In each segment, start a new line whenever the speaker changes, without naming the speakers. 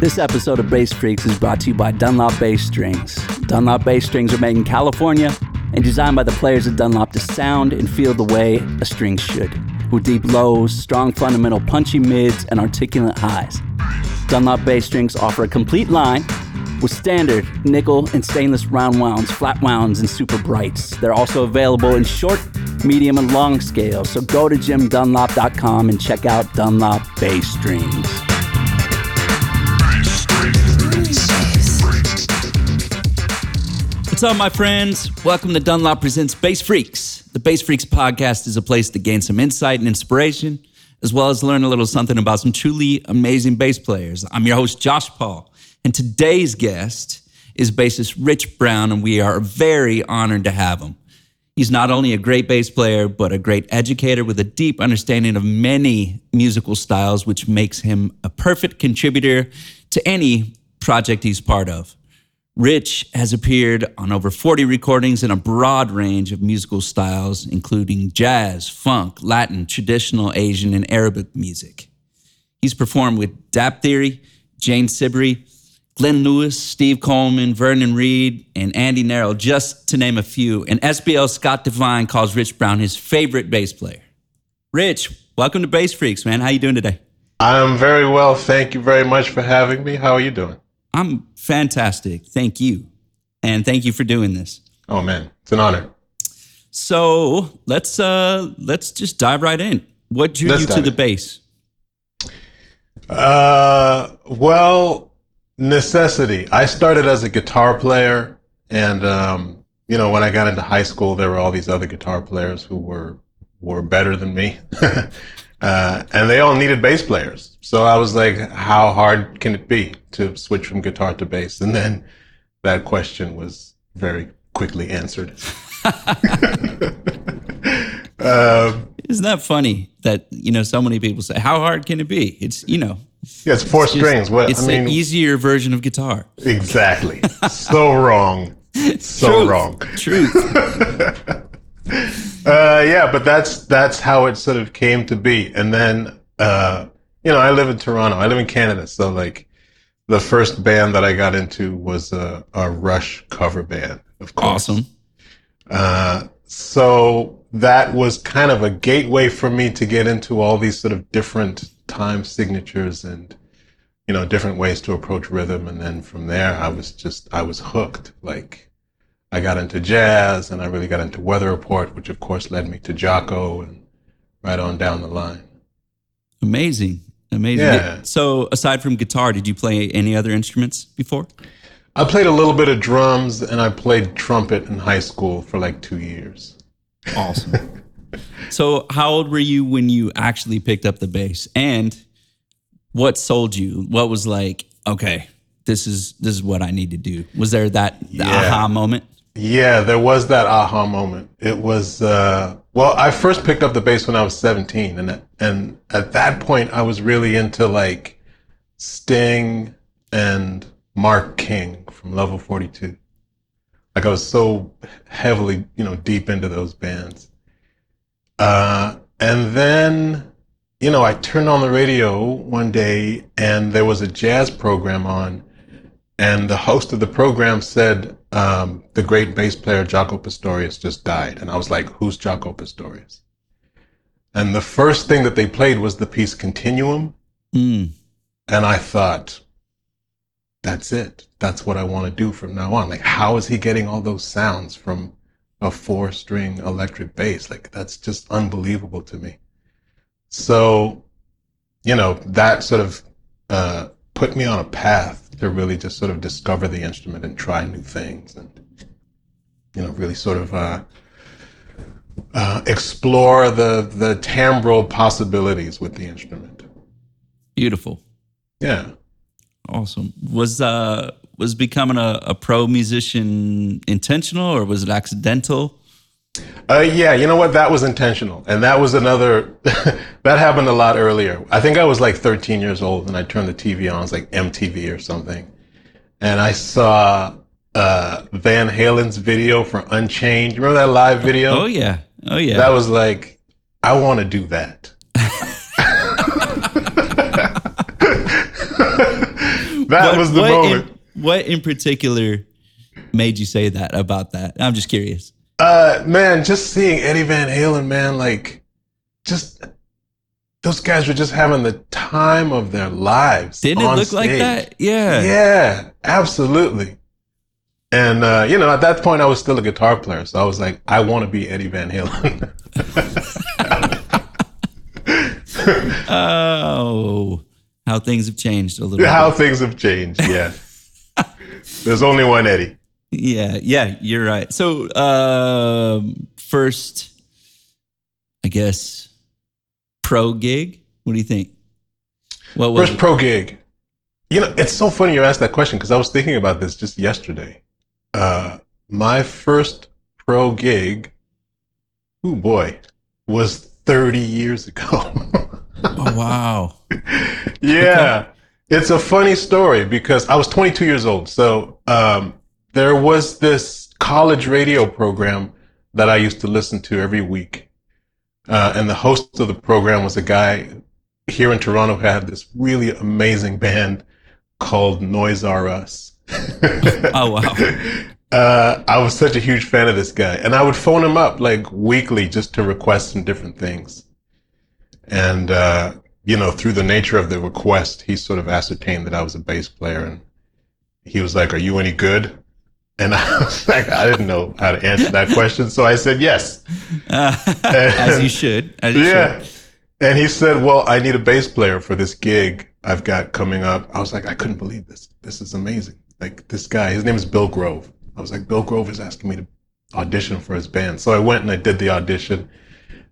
This episode of Bass Freaks is brought to you by Dunlop Bass Strings. Dunlop Bass Strings are made in California and designed by the players at Dunlop to sound and feel the way a string should, with deep lows, strong fundamental punchy mids, and articulate highs. Dunlop Bass Strings offer a complete line with standard nickel and stainless round wounds, flat wounds, and super brights. They're also available in short, medium, and long scales. So go to jimdunlop.com and check out Dunlop Bass Strings. What's up, my friends? Welcome to Dunlop Presents Bass Freaks. The Bass Freaks podcast is a place to gain some insight and inspiration, as well as learn a little something about some truly amazing bass players. I'm your host, Josh Paul, and today's guest is bassist Rich Brown, and we are very honored to have him. He's not only a great bass player, but a great educator with a deep understanding of many musical styles, which makes him a perfect contributor to any project he's part of. Rich has appeared on over 40 recordings in a broad range of musical styles, including jazz, funk, Latin, traditional Asian, and Arabic music. He's performed with Dapp Theory, Jane Siberry, Glenn Lewis, Steve Coleman, Vernon Reid, and Andy Narell, just to name a few. And SBL Scott Devine calls Rich Brown his favorite bass player. Rich, welcome to Bass Freaks, man. How are you doing today?
I'm very well. Thank you very much for having me. How are you doing?
I'm fantastic. Thank you. And thank you for doing this.
Oh man, it's an honor.
So let's uh let's just dive right in. What drew
Let's
you to the
in.
bass?
Uh, well, necessity. I started as a guitar player, and um, you know, when I got into high school, there were all these other guitar players who were were better than me, uh, and they all needed bass players. So I was like, how hard can it be to switch from guitar to bass? And then that question was very quickly answered. um,
Isn't that funny that you know so many people say how hard can it be? It's you know
yeah, it's four strings. What
it's
I mean,
the easier version of guitar.
Exactly. so wrong. So
Truth.
wrong.
Truth.
Uh, yeah, but that's that's how it sort of came to be. And then uh, you know, I live in Toronto. I live in Canada, so like the first band that I got into was a, a Rush cover band, of course.
awesome.
Uh, so that was kind of a gateway for me to get into all these sort of different time signatures and you know different ways to approach rhythm and then from there i was just i was hooked like i got into jazz and i really got into weather report which of course led me to Jaco and right on down the line
Amazing. Amazing.
Yeah.
So aside from guitar, did you play any other instruments before?
i played a little bit of drums and i played trumpet in high school for like two years
Awesome. so how old were you when you actually picked up the bass? And what sold you? What was like, okay, this is this is what I need to do. Was there that the
Yeah.
aha moment?
Yeah, there was that aha moment. It was uh, well, I first picked up the bass when I was 17, and and at that point, I was really into like Sting and Mark King from Level 42. Like I was so heavily, you know, deep into those bands. Uh, and then, you know, I turned on the radio one day, and there was a jazz program on, and the host of the program said um, the great bass player Jaco Pastorius just died, and I was like, "Who's Jaco Pastorius?" And the first thing that they played was the piece Continuum,
Mm.
and I thought, "That's it. That's what I want to do from now on." Like, how is he getting all those sounds from a four-string electric bass? Like, that's just unbelievable to me. So, you know, that sort of uh, put me on a path to really just sort of discover the instrument and try new things and, you know, really sort of uh, uh, explore the, the timbral possibilities with the instrument.
Beautiful.
Yeah.
Awesome. Was uh was becoming a, a pro musician intentional or was it accidental?
Uh, yeah, you know what? That was intentional. And that was another, that happened a lot earlier. I think I was like 13 years old and I turned the TV on. It was like MTV or something. And I saw uh, Van Halen's video for Unchained. Remember that live video?
Oh yeah. Oh yeah.
That was like, I want to do that. that was the
what
moment.
In, what in particular made you say that about that? I'm just curious.
Uh, man, just seeing Eddie Van Halen, man, like, just those guys were just having the time of their lives.
Didn't it look like that? Yeah.
Yeah, absolutely. And uh, you know, at that point, I was still a guitar player, so I was like, I want to be Eddie Van Halen.
Oh, how things have changed a little.
How
bit.
things have changed. Yeah, there's only one Eddie.
Yeah, yeah, you're right. So, um, first, I guess, pro gig. What do you think? What was
First pro gig. You know, it's so funny you asked that question because I was thinking about this just yesterday. Uh, my first pro gig, oh boy, was 30 years ago.
Oh wow!
yeah. It's a funny story because I was 22 years old. So um, there was this college radio program that I used to listen to every week. Uh, and the host of the program was a guy here in Toronto who had this really amazing band called Noise R Us.
Oh wow!
Uh, I was such a huge fan of this guy, and I would phone him up like weekly just to request some different things. And uh, you know, through the nature of the request, he sort of ascertained that I was a bass player, and he was like, "Are you any good?" And I was like, I didn't know how to answer that question, so I said yes.
Uh, as you should. As you
Yeah.
should.
And he said, Well, I need a bass player for this gig I've got coming up. I was like, I couldn't believe this. This is amazing. Like this guy, his name is Bill Grove. I was like, Bill Grove is asking me to audition for his band. So I went and I did the audition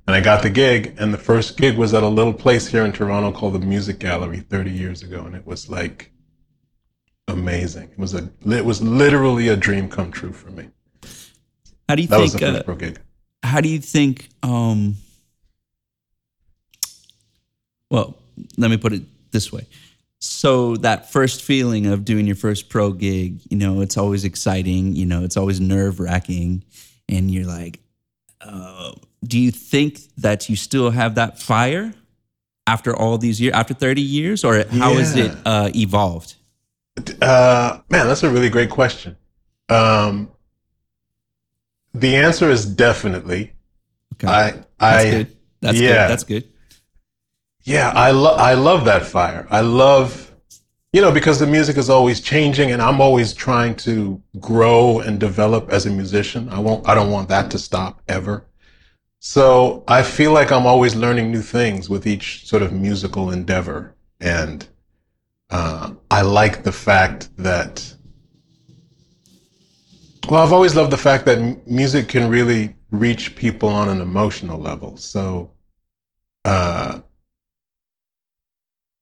and I got the gig. And the first gig was at a little place here in Toronto called the Music Gallery 30 years ago. And it was like amazing. It was a, it was literally a dream come true for me.
How do you
That
think? Uh,
pro gig.
how do you think? Um, well, let me put it this way. So that first feeling of doing your first pro gig, you know, it's always exciting. You know, it's always nerve wracking, and you're like, uh, do you think that you still have that fire after all these years, after 30 years, or how has it uh, evolved?
Uh, man, that's a really great question. Um, the answer is definitely.
Okay,
I,
that's
I,
good. That's
yeah.
good. That's good.
yeah, I love, I love that fire. I love, you know, because the music is always changing, and I'm always trying to grow and develop as a musician. I won't, I don't want that to stop ever. So I feel like I'm always learning new things with each sort of musical endeavor, and uh, I like the fact that. Well, I've always loved the fact that music can really reach people on an emotional level. So, uh,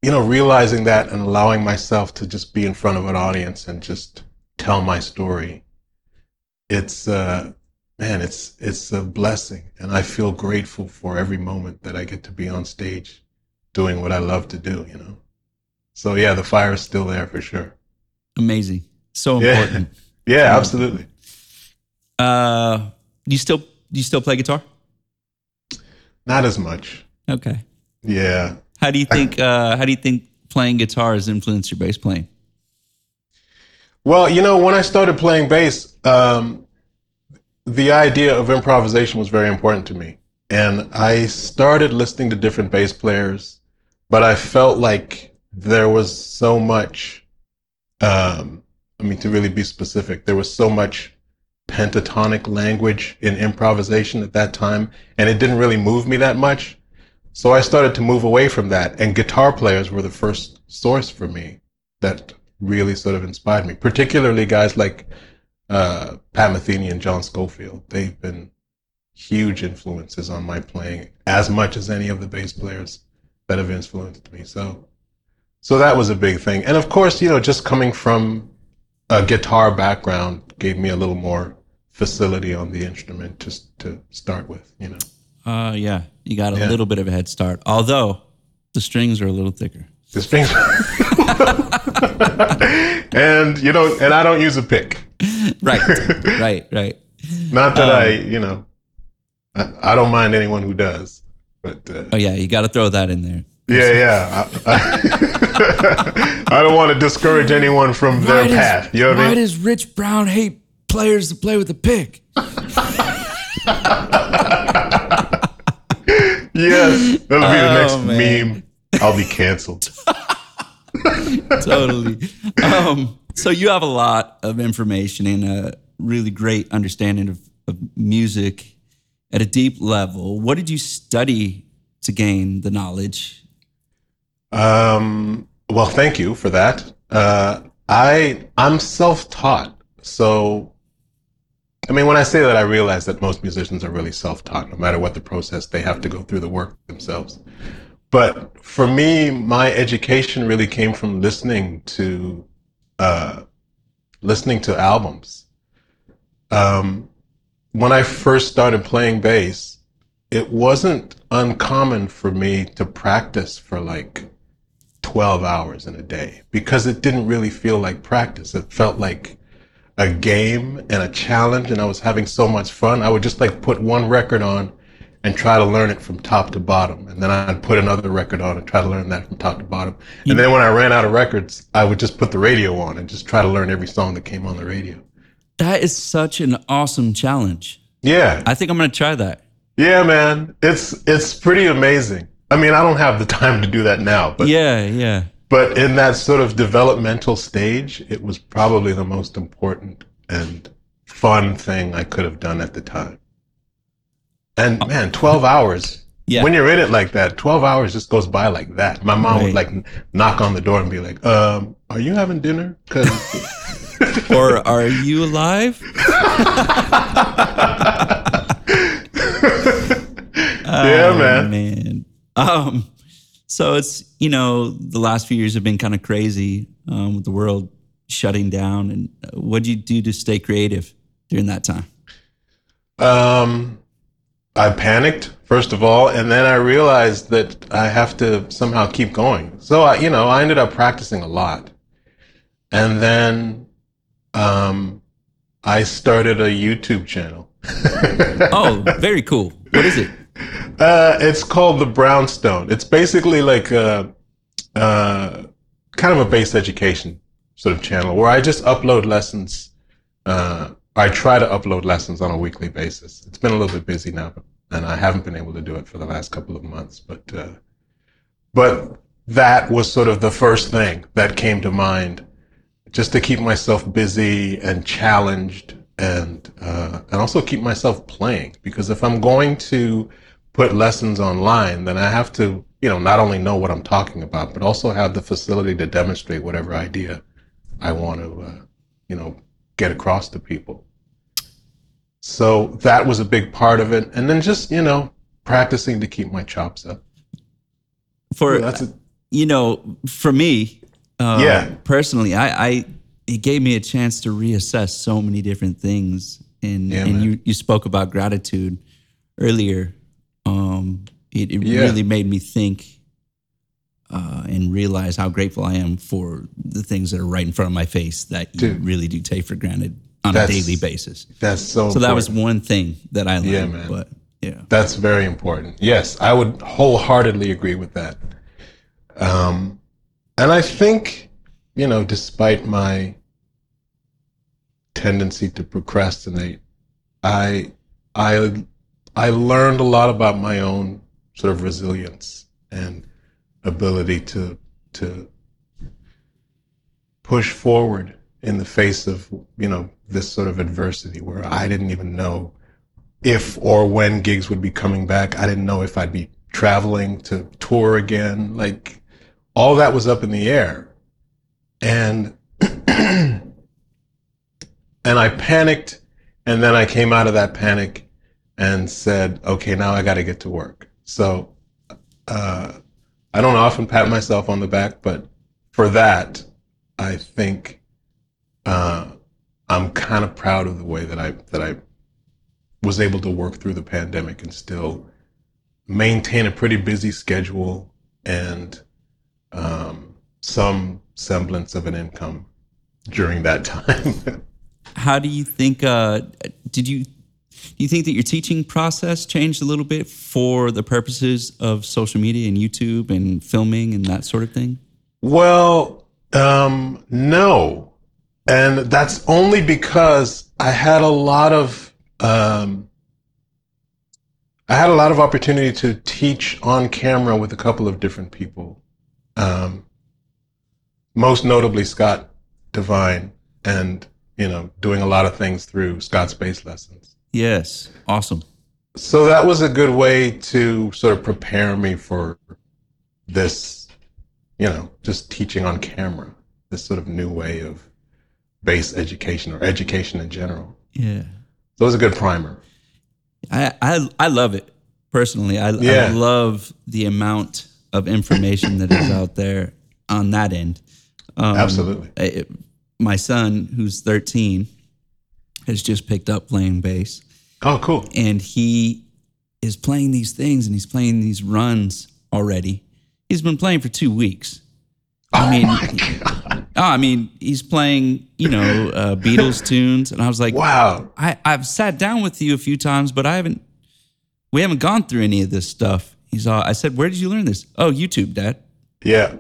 you know, realizing that and allowing myself to just be in front of an audience and just tell my story, it's uh, man, it's it's a blessing, and I feel grateful for every moment that I get to be on stage, doing what I love to do. You know, so yeah, the fire is still there for sure.
Amazing. So
Yeah.
important.
Yeah, absolutely.
Uh, you still do you still play guitar?
Not as much.
Okay.
Yeah.
How do you think? Uh, how do you think playing guitar has influenced your bass playing?
Well, you know, when I started playing bass, um, the idea of improvisation was very important to me. And I started listening to different bass players, but I felt like there was so much, um, I mean, to really be specific, there was so much pentatonic language in improvisation at that time, and it didn't really move me that much. So I started to move away from that, and guitar players were the first source for me that really sort of inspired me, particularly guys like uh, Pat Metheny and John Scofield. They've been huge influences on my playing as much as any of the bass players that have influenced me. So, so that was a big thing. And of course, you know, just coming from a guitar background gave me a little more facility on the instrument just to start with, you know.
Uh, yeah, you got a
Yeah.
little bit of a head start. Although the strings are a little thicker.
The strings. and you know, and I don't use a pick.
Right, right, right.
Not that I, you know, I, I don't mind anyone who does, but uh,
Oh yeah, you got to throw that in there.
Yeah, yeah. I, I I don't want to discourage anyone from their
does-
path. You know what I
why
mean?
does Rich Brown hate players to play with a pick?
Yes, that'll be the next
Oh, man.
meme. I'll be canceled.
totally. Um, so you have a lot of information and a really great understanding of, of music at a deep level. What did you study to gain the knowledge?
Um, well, thank you for that. Uh, I I'm self-taught, so I mean, when I say that, I realize that most musicians are really self-taught. No matter what the process, they have to go through the work themselves. But for me, my education really came from listening to uh, listening to albums. Um, when I first started playing bass, it wasn't uncommon for me to practice for like 12 hours in a day because it didn't really feel like practice. It felt like a game and a challenge, and I was having so much fun. I would just like put one record on and try to learn it from top to bottom. And then I'd put another record on and try to learn that from top to bottom. And then when I ran out of records, I would just put the radio on and just try to learn every song that came on the radio.
That is such an awesome challenge.
Yeah.
I think I'm going to try that.
Yeah, man. It's it's pretty amazing. I mean, I don't have the time to do that now, but
yeah, yeah.
but in that sort of developmental stage, it was probably the most important and fun thing I could have done at the time. And man, 12 hours.
Yeah.
When you're in it like that, 12 hours just goes by like that. My mom would like knock on the door and be like, um, are you having dinner? Cause
Or are you alive?
yeah,
Oh,
man.
man. Um, so it's you know the last few years have been kind of crazy um, with the world shutting down. And what did you do to stay creative during that time?
Um, I panicked first of all, and then I realized that I have to somehow keep going. So I, you know, I ended up practicing a lot, and then um, I started a YouTube channel.
Oh, very cool. What is it?
Uh, it's called the Brownstone. It's basically like a, uh, kind of a bass education sort of channel where I just upload lessons. Uh, I try to upload lessons on a weekly basis. It's been a little bit busy now, and I haven't been able to do it for the last couple of months. But uh, but that was sort of the first thing that came to mind, just to keep myself busy and challenged, and uh, and also keep myself playing. Because if I'm going to put lessons online, then I have to, you know, not only know what I'm talking about, but also have the facility to demonstrate whatever idea I want to, uh, you know, get across to people. So that was a big part of it. And then just, you know, practicing to keep my chops up.
For
That's a,
you know, for me, uh,
Yeah.
personally, I, I it gave me a chance to reassess so many different things. And
Yeah,
and
man.
you you spoke about gratitude earlier. It, it
Yeah.
really made me think uh, and realize how grateful I am for the things that are right in front of my face that you
Dude.
really do take for granted on a daily basis.
that's so
So that was one thing that I learned.
Yeah, man.
But yeah,
That's very important. Yes, I would wholeheartedly agree with that. Um, and I think, you know, despite my tendency to procrastinate, I, I, I learned a lot about my own sort of resilience and ability to, to push forward in the face of, you know, this sort of adversity where I didn't even know if or when gigs would be coming back. I didn't know if I'd be traveling to tour again. Like all that was up in the air. And and I panicked and then I came out of that panic and said, okay, now I got to get to work. So uh, I don't often pat myself on the back, but for that, I think uh, I'm kind of proud of the way that I that I was able to work through the pandemic and still maintain a pretty busy schedule and um, some semblance of an income during that time.
how do you think? Uh, did you do you think that your teaching process changed a little bit for the purposes of social media and YouTube and filming and that sort of thing?
well, Um, no. And that's only because I had a lot of, um, I had a lot of opportunity to teach on camera with a couple of different people. Um, most notably Scott Devine and, you know, doing a lot of things through Scott's bass lessons.
Yes. Awesome.
So that was a good way to sort of prepare me for this, you know, just teaching on camera, this sort of new way of bass education or education in general.
Yeah.
So it was a good primer.
I I, I love it personally. I, I love the amount of information that is out there on that end. Um,
Absolutely.
I- my son, who's 13, has just picked up playing bass,
Oh, cool.
and he is playing these things and he's playing these runs already. He's been playing for two weeks. I mean, oh, I mean, he's playing, you know, uh, Beatles tunes, and I was like,
Wow.
I, I've sat down with you a few times, but I haven't. We haven't gone through any of this stuff. He's all. I said, "Where did you learn this?" Oh, YouTube, Dad.
Yeah.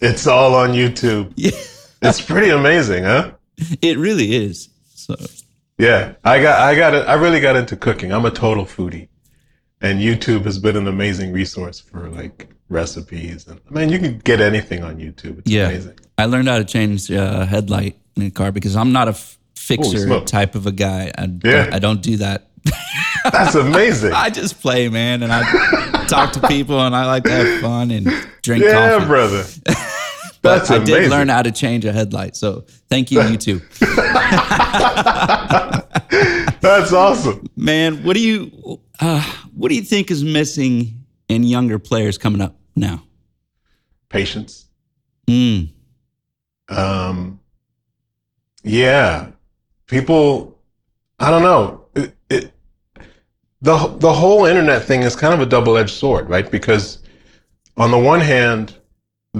it's all on YouTube.
Yeah,
It's pretty amazing, huh?
it really is. So
Yeah. I got I got it. I really got into cooking. I'm a total foodie. And YouTube has been an amazing resource for like recipes and I mean you can get anything on YouTube. It's
yeah,
amazing.
I learned how to change uh, headlight in a car because I'm not a f- fixer
smoke.
type of a guy. I,
Yeah.
I don't do that.
That's amazing.
I just play, man, and I talk to people, and I like to have fun and drink coffee.
yeah,
coffee.
brother. That's
I
amazing.
did learn how to change a headlight. So thank you, YouTube.
That's awesome.
Man, what do you uh, what do you think is missing in younger players coming up now?
Patience.
Mm,
Um, yeah, people. I don't know. It, it, the the whole internet thing is kind of a double edged sword, right? Because on the one hand,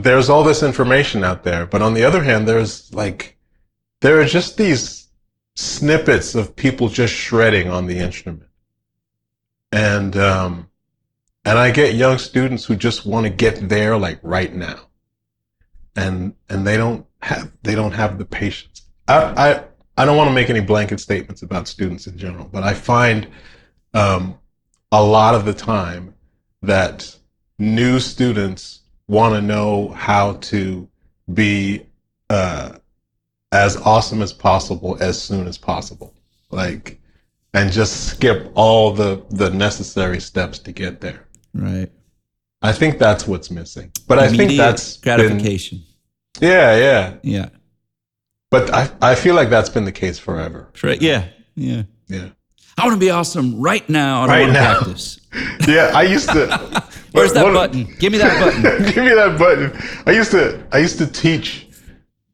there's all this information out there, but on the other hand, there's like there are just these snippets of people just shredding on the instrument, and um, and I get young students who just want to get there like right now and and they don't have they don't have the patience. I I, I don't want to make any blanket statements about students in general, but I find um, a lot of the time that new students want to know how to be uh, as awesome as possible as soon as possible, like, and just skip all the the necessary steps to get there.
right.
I think that's what's missing. But I think
that's
that's been-
gratification.
yeah, yeah.
yeah.
But I, I feel like that's been the case forever.
Right. Yeah. Yeah.
Yeah.
I want to be awesome right now. I
Right now.
practice.
Yeah, I used to.
Where's that button? Give me that button.
Give me that button. I used to. I used to teach.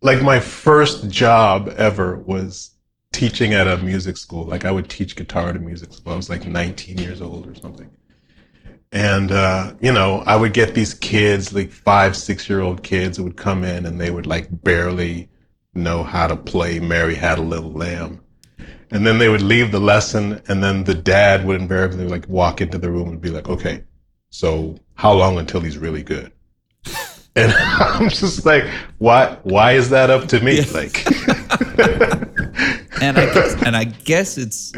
Like my first job ever was teaching at a music school. Like I would teach guitar at a music school. I was like 19 years old or something. And uh, you know, I would get these kids, like five, six year old kids, who would come in and they would like barely know how to play "Mary Had a Little Lamb." And then they would leave the lesson, and then the dad would invariably like walk into the room and be like, "Okay, so how long until he's really good?" And I'm just like, "Why? Why is that up to me?" Like,
And I guess, and I guess it's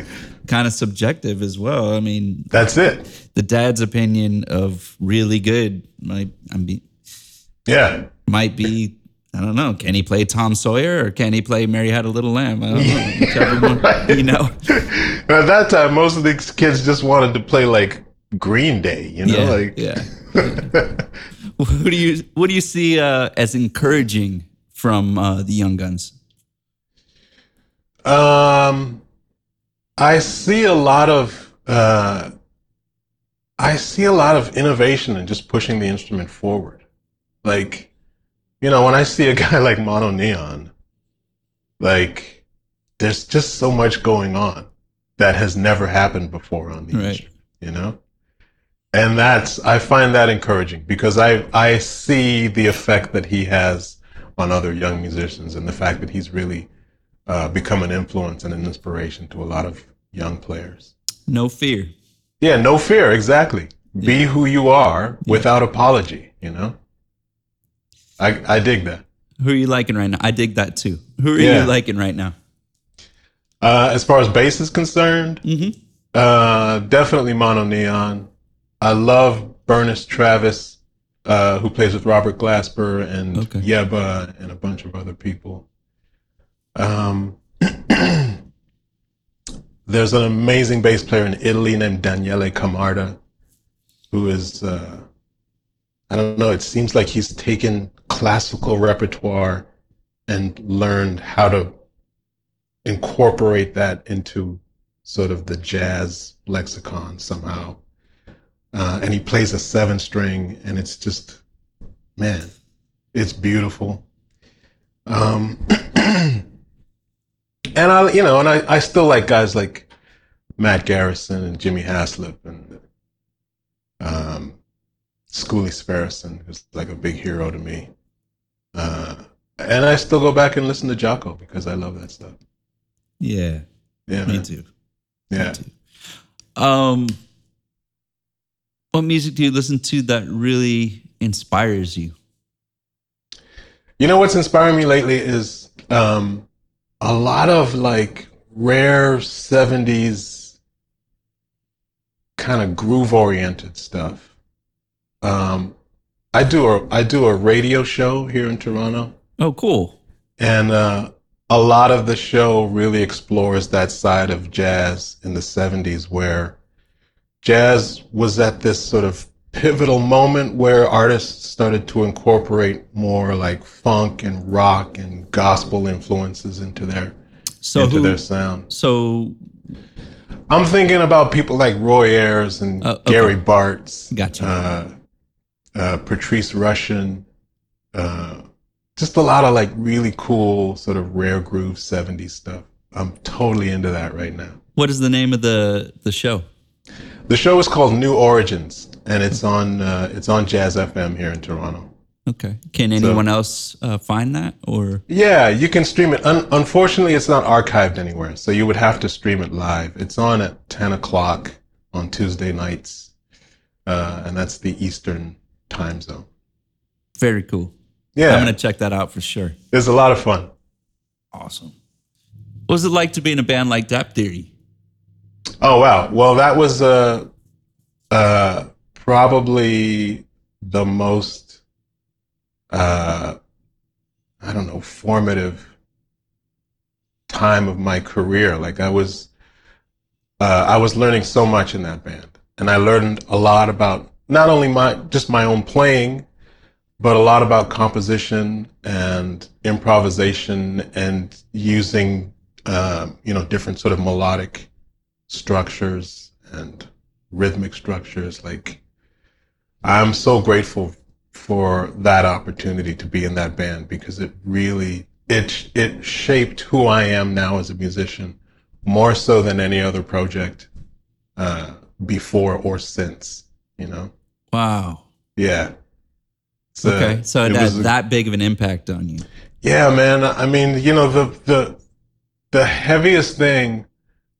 kind of subjective as well. I mean,
that's it.
the dad's opinion of really good might I mean,
Yeah,
might be I don't know. Can he play Tom Sawyer or can he play Mary Had a Little Lamb? I don't know. Whichever one, you know.
And at that time, most of these kids just wanted to play like Green Day. You know,
Yeah,
like
yeah. Who do you what do you see uh, as encouraging from uh, the young guns?
Um, I see a lot of uh, I see a lot of innovation and just pushing the instrument forward. Like, you know, when I see a guy like Mono Neon, like, there's just so much going on that has never happened before on the
Right.
instrument. You know, and that's I find that encouraging because I I see the effect that he has on other young musicians and the fact that he's really uh, become an influence and an inspiration to a lot of young players.
No fear.
Yeah, no fear, exactly. Be who you are without apology, you know? I, I dig that.
Who are you liking right now? I dig that too. Who are
Yeah.
you liking right now?
Uh, as far as bass is concerned, uh, definitely Mono Neon. I love Burniss Travis, uh, who plays with Robert Glasper and
Okay.
Yebba and a bunch of other people. Um, there's an amazing bass player in Italy named Daniele Camarda, who is, uh, I don't know, it seems like he's taken classical repertoire and learned how to incorporate that into sort of the jazz lexicon somehow. Uh, and he plays a seven string, and it's just, man, it's beautiful. Um, and I, you know, and I, I still like guys like Matt Garrison and Jimmy Haslip and um, Skúli Sverrisson, who's like a big hero to me. Uh, and I still go back and listen to Jaco because I love that stuff.
Yeah,
Yeah,
me
man.
too.
Yeah.
Um, what music do you listen to that really inspires you?
You know what's inspiring me lately is um, a lot of like rare 70s kind of groove oriented stuff. Um, I do a I do a radio show here in Toronto
Oh, cool.
and uh, a lot of the show really explores that side of jazz in the 70s where jazz was at this sort of pivotal moment where artists started to incorporate more like funk and rock and gospel influences into their
So
into
who?
their sound.
So
I'm thinking about people like Roy Ayers and
Uh, okay.
Gary Bartz,
Gotcha.
uh, uh, Patrice Rushen, uh, just a lot of like really cool sort of rare groove 70s stuff. I'm totally into that right now.
what is the name of the the show?
The show is called New Origins, and it's on uh, it's on Jazz FM here in Toronto.
Okay. Can anyone else uh, find that or?
Yeah, you can stream it. Un- unfortunately, it's not archived anywhere, so you would have to stream it live. It's on at 10 o'clock on Tuesday nights, uh, and that's the Eastern time zone.
Very cool.
Yeah,
I'm gonna check that out for sure.
it's a lot of fun.
Awesome. What was it like to be in a band like Dapp Theory?
Oh wow! Well, that was uh, uh, probably the most uh, I don't know formative time of my career. Like I was, uh, I was learning so much in that band, and I learned a lot about not only my just my own playing, but a lot about composition and improvisation and using um, you know different sort of melodic structures and rhythmic structures like i'm so grateful for that opportunity to be in that band because it really it it shaped who i am now as a musician more so than any other project uh before or since you know
Wow.
yeah uh,
Okay. So it, had
a-
that big of an impact on you.
yeah, man. I mean, you know, the the the heaviest thing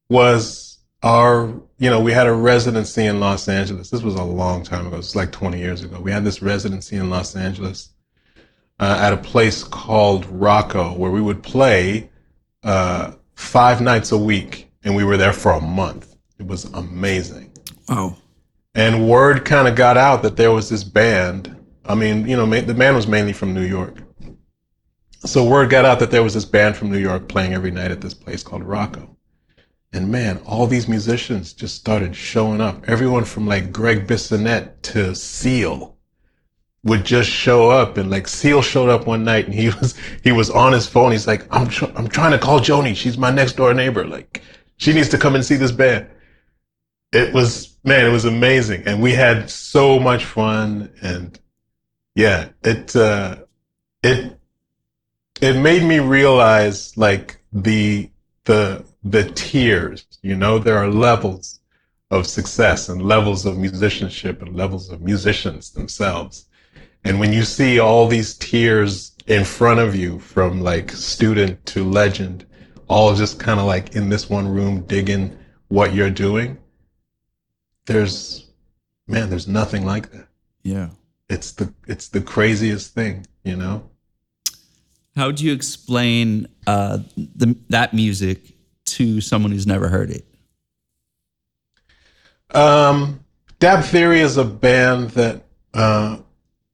was our, you know, we had a residency in Los Angeles. This was a long time ago. It's like 20 years ago. We had this residency in Los Angeles uh, at a place called Rocco, where we would play uh, five nights a week, and we were there for a month. It was amazing.
Wow.
And word kind of got out that there was this band. I mean, you know, ma- the band was mainly from New York. So word got out that there was this band from New York playing every night at this place called Rocco. And man, all these musicians just started showing up. Everyone from like Greg Bissonette to Seal would just show up. And like Seal showed up one night and he was, he was on his phone. He's like, I'm, tr- I'm trying to call Joni. She's my next door neighbor. Like she needs to come and see this band it was man, it was amazing, and we had so much fun, and yeah, it uh, it it made me realize like the the the tiers. You know, there are levels of success and levels of musicianship and levels of musicians themselves. And when you see all these tiers in front of you, from like student to legend, all just kind of like in this one room digging what you're doing, there's man, there's nothing like that.
Yeah.
It's the it's the craziest thing, you know?
How do you explain uh, the, that music to someone who's never heard it?
Um, Dapp Theory is a band that uh,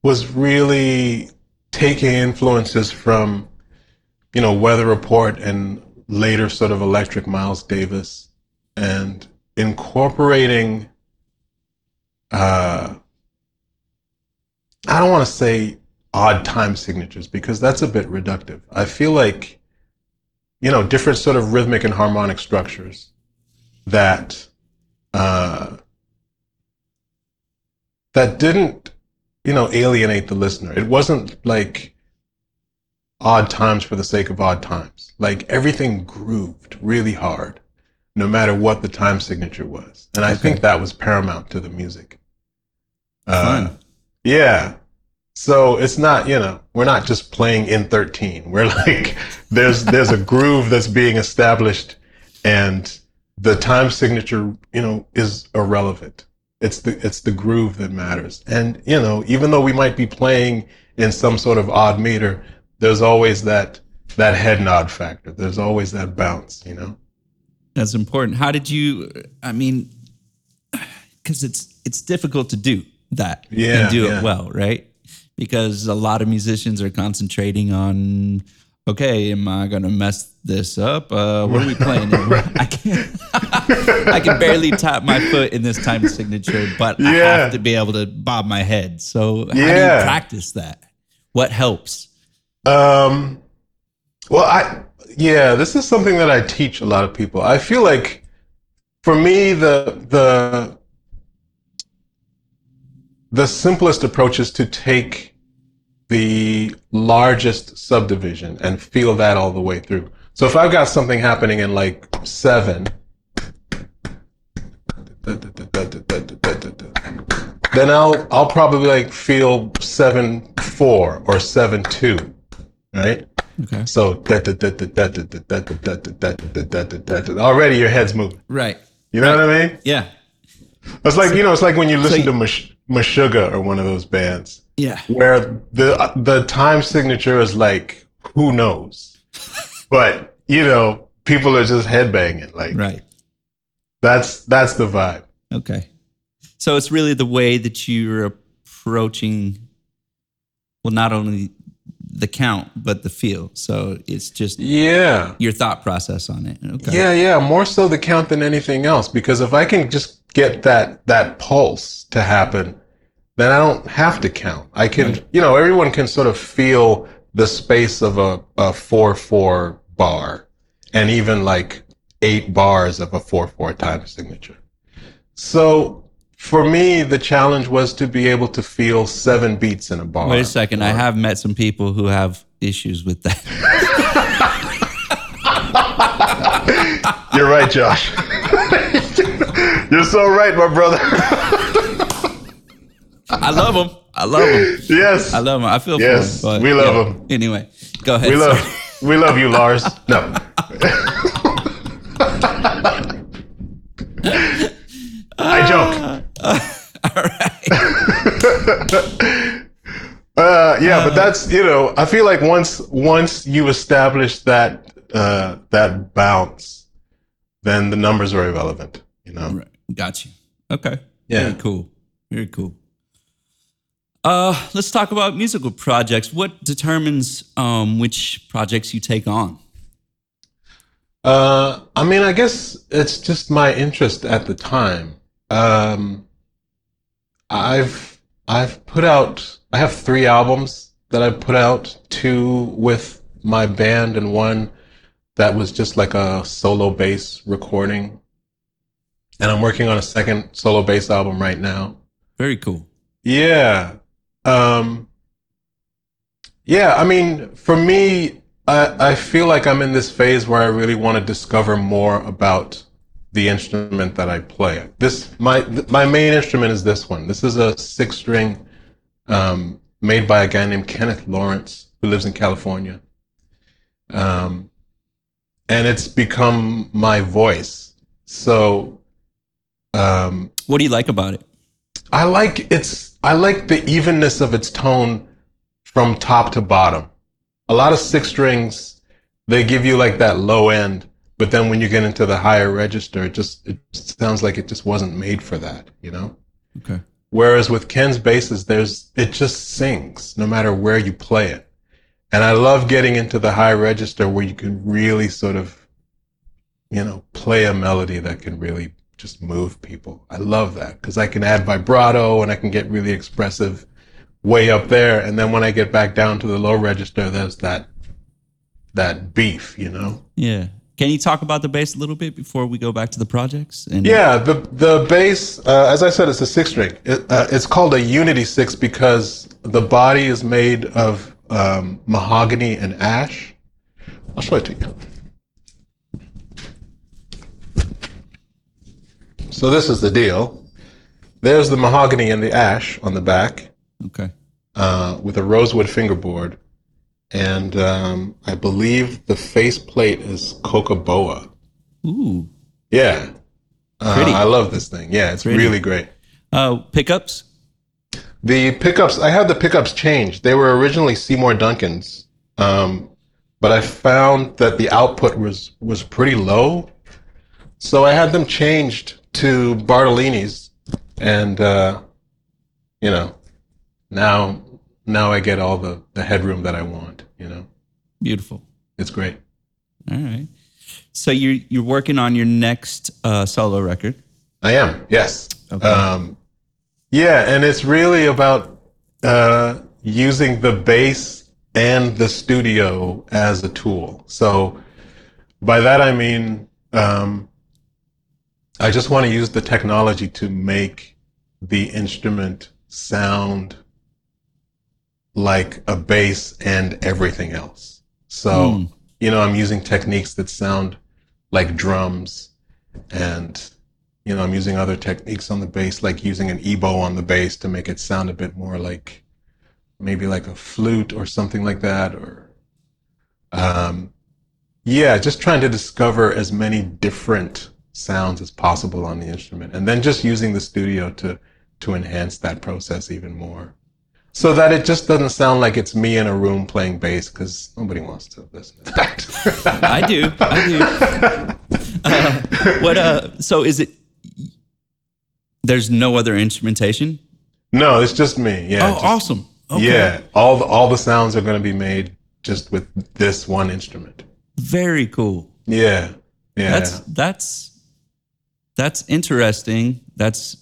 was really taking influences from, you know, Weather Report and later sort of Electric Miles Davis and incorporating, uh, I don't want to say odd time signatures because that's a bit reductive. I feel like, you know, different sort of rhythmic and harmonic structures that, uh, that didn't, you know, alienate the listener. It wasn't like odd times for the sake of odd times. Like everything grooved really hard, no matter what the time signature was. And I
Okay.
think that was paramount to the music. Uh,
Fun.
yeah. So it's not, you know, we're not just playing in 13. We're like, there's, there's a groove that's being established and the time signature, you know, is irrelevant. It's the, it's the groove that matters. And, you know, even though we might be playing in some sort of odd meter, there's always that, that head nod factor. There's always that bounce, you know?
That's important. How did you? I mean, because it's it's difficult to do that
Yeah,
and do
yeah.
it well, right? Because a lot of musicians are concentrating on, okay, am I gonna mess this up? Uh, what are we playing? I can't. I can barely tap my foot in this time signature, but I have to be able to bob my head. So how do you practice that? What helps?
Um, well, I yeah, this is something that I teach a lot of people. I feel like for me, the the the simplest approach is to take the largest subdivision and feel that all the way through. So if I've got something happening in like seven, then I'll I'll probably like feel seven four or seven two, right?
Okay.
So already your head's moving.
Right.
You know what I mean?
Yeah.
It's like you know, it's like when you listen
you-
to Meshuggah or one of those bands
Yeah.
where the the time signature is like who knows, but you know people are just headbanging. Like
Right.
that's that's the vibe.
Okay. So it's really the way that you're approaching, well, not only the count, but the feel. So it's just
Yeah.
your thought process on it. Okay.
Yeah, yeah, more so the count than anything else. Because if I can just get that that pulse to happen, then I don't have to count. I can, you know, everyone can sort of feel the space of a, a four four bar, and even like eight bars of a four four time signature. So for me, the challenge was to be able to feel seven beats in a bar.
Wait a second. I have met some people who have issues with that.
You're right, Josh. You're so right, my brother.
I love them. I love them.
yes.
I love them. I feel
Yes,
for them.
we love 'em.
Anyway, go ahead.
We
Sorry.
love, we love you, Lars. No. I joke.
All right.
Uh, yeah, but that's you know, I feel like once once you establish that uh, that bounce, then the numbers are irrelevant. You know.
Right. Got you. Okay.
Yeah.
Very cool. Very cool. Uh, let's talk about musical projects. What determines um, which projects you take on?
Uh, I mean, I guess it's just my interest at the time. Um, I've I've put out I have three albums that I've put out, two with my band and one that was just like a solo bass recording. And I'm working on a second solo bass album right now.
Very cool.
Yeah. Um, yeah, I mean, for me, I, I feel like I'm in this phase where I really want to discover more about the instrument that I play. This my my main instrument is this one. This is a six string um, made by a guy named Kenneth Lawrence who lives in California. Um, and it's become my voice. So um,
What do you like about it?
I like its I like the evenness of its tone from top to bottom. a lot of six strings, they give you like that low end, but then when you get into the higher register, it just it sounds like it just wasn't made for that, you know.
Okay.
Whereas with Ken's basses, there's it just sings no matter where you play it, and I love getting into the high register where you can really sort of, you know, play a melody that can really just move people. I love that because I can add vibrato and I can get really expressive way up there, and then when I get back down to the low register, there's that that beef, you know.
Yeah. Can you talk about the bass a little bit before we go back to the projects? And
Yeah, the the bass, uh, as I said, it's a six string. It, uh, it's called a Unity six because the body is made of um, mahogany and ash. I'll show it to you. So this is the deal. There's the mahogany and the ash on the back
Okay.
uh, with a rosewood fingerboard, and um, I believe the face plate is cocobolo.
Ooh.
Yeah. Uh, I love this thing. Yeah, it's
Pretty.
really great.
Uh, pickups.
The pickups, I had the pickups changed. They were originally Seymour Duncan's, um, but I found that the output was was pretty low, so I had them changed to Bartolini's, and uh, you know, now now I get all the the headroom that I want. You know,
Beautiful.
it's great.
All right. So you're you're working on your next uh, solo record.
I am, yes.
Okay.
Um, yeah, and it's really about uh, using the bass and the studio as a tool. So by that I mean um, I just want to use the technology to make the instrument sound like a bass and everything else. So,
Hmm.
you know, I'm using techniques that sound like drums and you know, I'm using other techniques on the bass, like using an EBow on the bass to make it sound a bit more like maybe like a flute or something like that, or um, yeah, just trying to discover as many different sounds as possible on the instrument, and then just using the studio to to enhance that process even more, so that it just doesn't sound like it's me in a room playing bass because nobody wants to listen to that.
I do. I do. Uh, what? Uh. So is it? There's no other instrumentation.
no, it's just me. Yeah.
oh,
just-
awesome. Okay.
Yeah, all the, all the sounds are going to be made just with this one instrument.
Very cool.
Yeah, yeah.
That's that's that's interesting. That's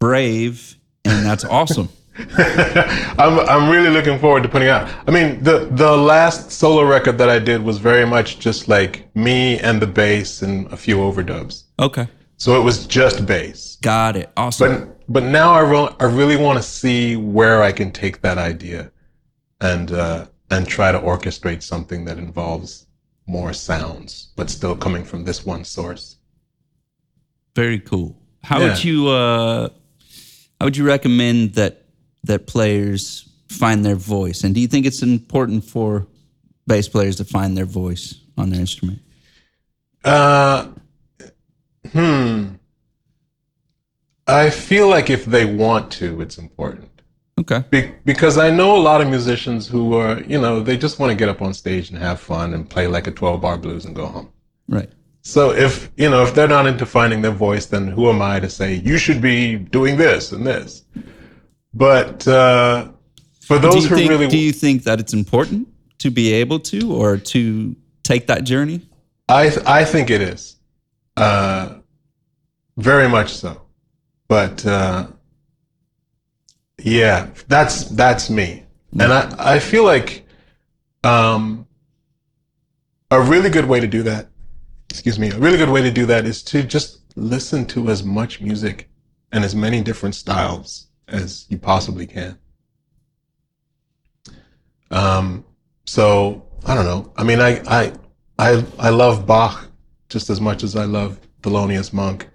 brave, and that's awesome.
I'm I'm really looking forward to putting out. I mean, the the last solo record that I did was very much just like me and the bass and a few overdubs.
Okay.
So it was just bass.
Got it. Awesome.
But but now I re- I really want to see where I can take that idea and uh, and try to orchestrate something that involves more sounds, but still coming from this one source.
Very cool. How
Yeah.
would you uh how would you recommend that that players find their voice? And do you think it's important for bass players to find their voice on their instrument?
Uh, hmm. I feel like if they want to, it's important.
Okay.
Be- because I know a lot of musicians who are, you know, they just want to get up on stage and have fun and play like a 12 bar blues and go home.
Right.
So if, you know, if they're not into finding their voice, then who am I to say you should be doing this and this? But, uh, for those who
think
really,
do you think that it's important to be able to or to take that journey?
I th- I think it is, uh, very much so. But uh, yeah, that's that's me, and I I feel like um, a really good way to do that. Excuse me. A really good way to do that is to just listen to as much music and as many different styles as you possibly can. Um, so I don't know. I mean, I I I I love Bach just as much as I love Thelonious Monk,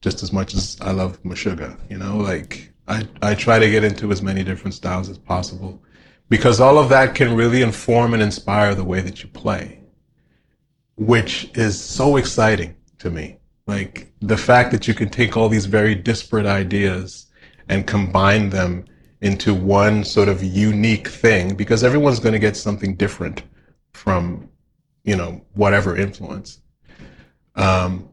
just as much as I love Meshuggah. You know, like I I try to get into as many different styles as possible because all of that can really inform and inspire the way that you play, which is so exciting to me. Like the fact that you can take all these very disparate ideas and combine them into one sort of unique thing because everyone's going to get something different from, you know, whatever influence. Um,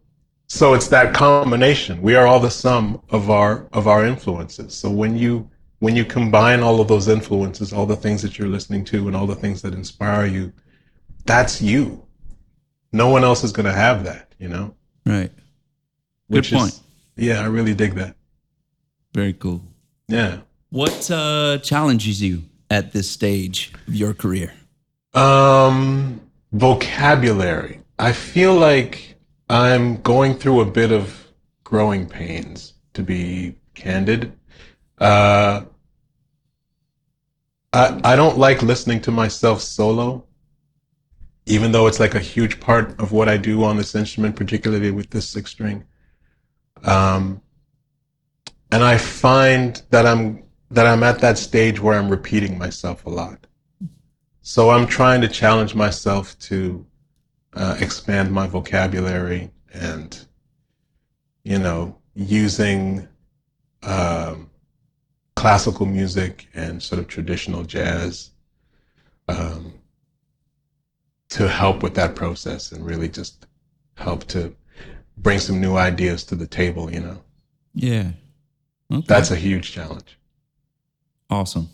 so it's that combination. We are all the sum of our of our influences. So when you when you combine all of those influences, all the things that you're listening to and all the things that inspire you, that's you. No one else is going to have that, you know?
Right. Good
Which is-
point.
yeah, I really dig that.
Very cool.
Yeah.
What uh, challenges you at this stage of your career?
Um, vocabulary. I feel like I'm going through a bit of growing pains, to be candid. Uh, I I don't like listening to myself solo, even though it's like a huge part of what I do on this instrument, particularly with this six string. Um, and I find that I'm that I'm at that stage where I'm repeating myself a lot. So I'm trying to challenge myself to uh, expand my vocabulary and, you know, using um, classical music and sort of traditional jazz um, to help with that process and really just help to bring some new ideas to the table. You know,
Yeah. Okay.
that's a huge challenge.
awesome.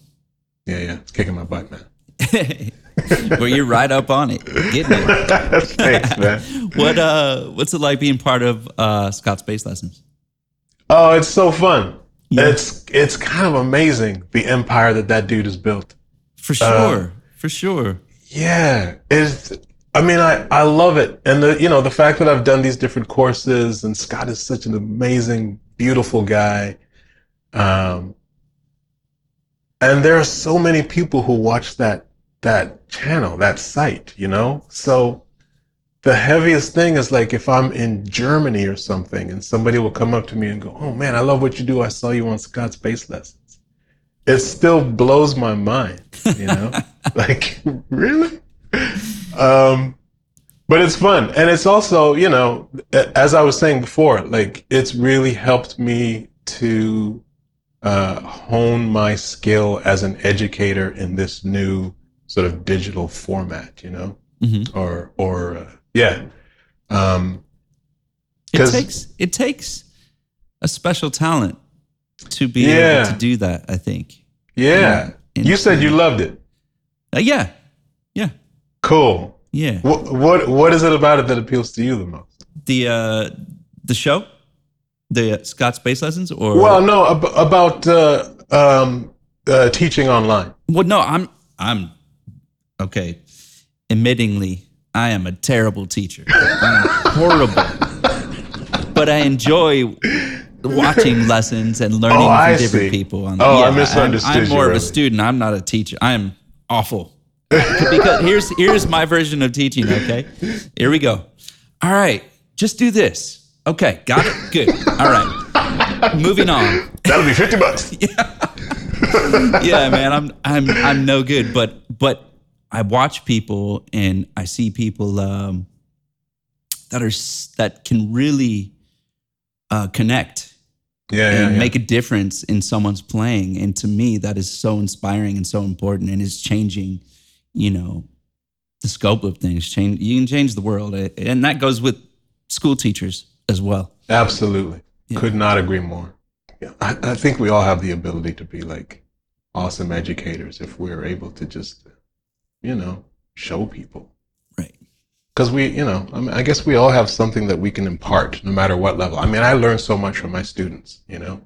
Yeah, yeah, it's kicking my butt, man.
well, you're right up on it. Getting it.
Thanks, man.
What uh what's it like being part of uh Scott's bass lessons?
Oh, it's so fun.
Yeah.
It's it's kind of amazing the empire that that dude has built.
For sure. for sure.
Yeah, it's. I mean, I I love it, and the you know the fact that I've done these different courses, and Scott is such an amazing, beautiful guy. Um, and there are so many people who watch that that channel, that site, you know. So the heaviest thing is like if I'm in Germany or something, and somebody will come up to me and go, "Oh man, I love what you do. I saw you on Scott's bass lessons." It still blows my mind, you know. like really? Um but it's fun. And it's also you know as i was saying before like it's really helped me to uh hone my skill as an educator in this new sort of digital format you know?
Mhm.
or or uh, yeah. Um
It takes it takes a special talent to be
Yeah.
able to do that, I think.
yeah.
And-
you said you loved it
Uh, yeah. Yeah.
cool
Yeah.
what what what is it about it that appeals to you the most
The uh the show? The Scott's bass lessons or
well no ab- about uh um uh teaching online
Well, no, I'm I'm okay. Admittingly, I am a terrible teacher. I'm horrible. But I enjoy watching lessons and learning
Oh,
from
I
different
see.
people. On,
Oh, I
I'm-
misunderstood
I'm,
you,
more of a student. I'm not a teacher. I am awful. because here's here's my version of teaching. Okay, here we go. All right, just do this. Okay, got it. Good. All right, moving on
That'll be 50 bucks.
yeah, man, I'm I'm I'm no good, but but I watch people and I see people um, that are that can really uh, connect
Yeah, yeah,
and
yeah.
make a difference in someone's playing, and to me, that is so inspiring and so important, and is changing, you know, the scope of things. Change you can change the world, and that goes with school teachers as well.
Absolutely. Could not agree more. Yeah, I, I think we all have the ability to be like awesome educators if we're able to just, you know, show people. Because we, you know, I, mean, I guess we all have something that we can impart no matter what level. I mean, I learn so much from my students, you know,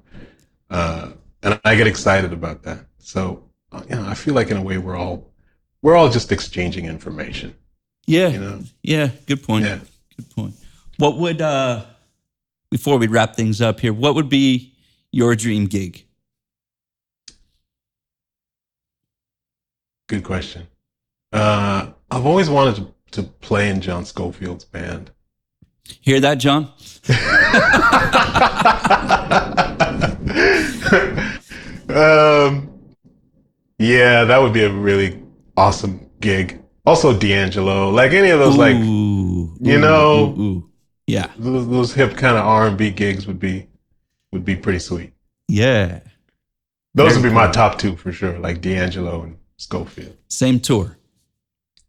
uh, and I get excited about that. So, you know, I feel like in a way we're all, we're all just exchanging information,
Yeah.
you know?
Yeah, good point.
Yeah.
Good point. What would uh before we wrap things up here, what would be your dream gig?
Good question. Uh, I've always wanted to, to play in John Scofield's band.
Hear that, John?
um, yeah, that would be a really awesome gig. Also, D'Angelo, like any of those, like you
ooh,
know-
ooh, ooh. Yeah.
those, those hip kind of R and B gigs would be would be pretty sweet.
Yeah.
Those would be my top two for sure, like D'Angelo and Scofield.
Same tour.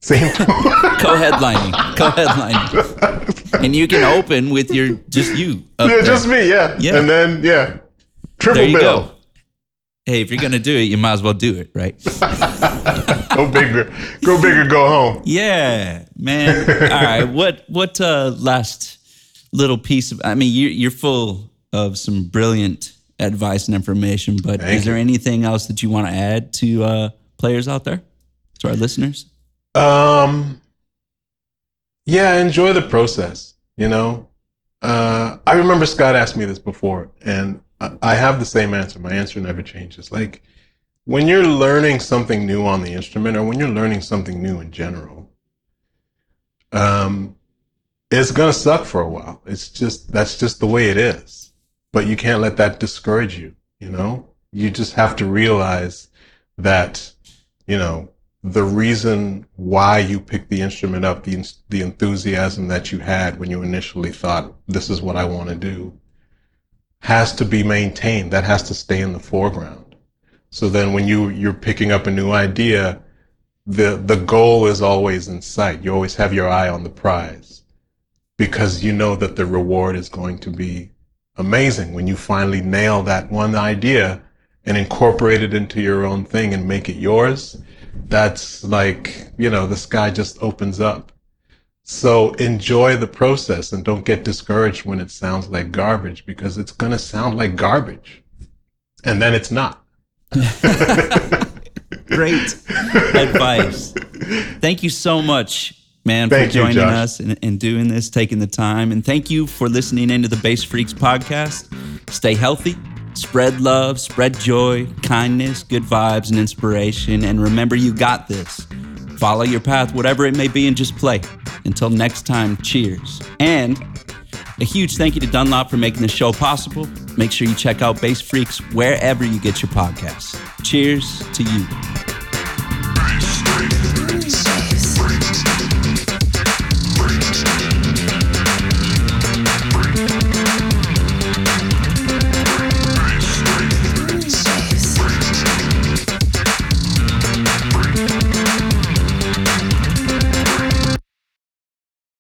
Same.
Co-headlining. Co-headlining. and you can open with your just you.
yeah,
there.
just me. Yeah.
Yeah.
And then yeah, triple
There you
bill.
go. Hey, if you're gonna do it, you might as well do it, right?
Go bigger. Go bigger. Go home.
Yeah, man. All right. What what uh last little piece of I mean you you're full of some brilliant advice and information, but
Thank
is there
you.
anything else that you want to add to uh players out there? To our listeners?
Um. Yeah, enjoy the process. You know, uh, I remember Scott asked me this before, and I, have the same answer. My answer never changes. Like when you're learning something new on the instrument, or when you're learning something new in general, um, it's gonna suck for a while. It's just that's just the way it is. But you can't let that discourage you. You know, you just have to realize that, you know, the reason why you picked the instrument up, the the enthusiasm that you had when you initially thought this is what I want to do, has to be maintained. That has to stay in the foreground. So then, when you you're picking up a new idea, the the goal is always in sight. You always have your eye on the prize, because you know that the reward is going to be amazing when you finally nail that one idea and incorporate it into your own thing and make it yours that's like you know the sky just opens up so enjoy the process and don't get discouraged when it sounds like garbage because it's going to sound like garbage and then it's not
Great advice. Thank you so much, man,
Thank
for joining
Josh.
us and, and doing this, taking the time. And thank you for listening into the Bass Freaks podcast. Stay healthy, spread love, spread joy, kindness, good vibes, and inspiration. And remember, you got this. Follow your path, whatever it may be, and just play. Until next time, cheers. And a huge thank you to Dunlop for making this show possible. Make sure you check out Bass Freaks wherever you get your podcasts. Cheers to you.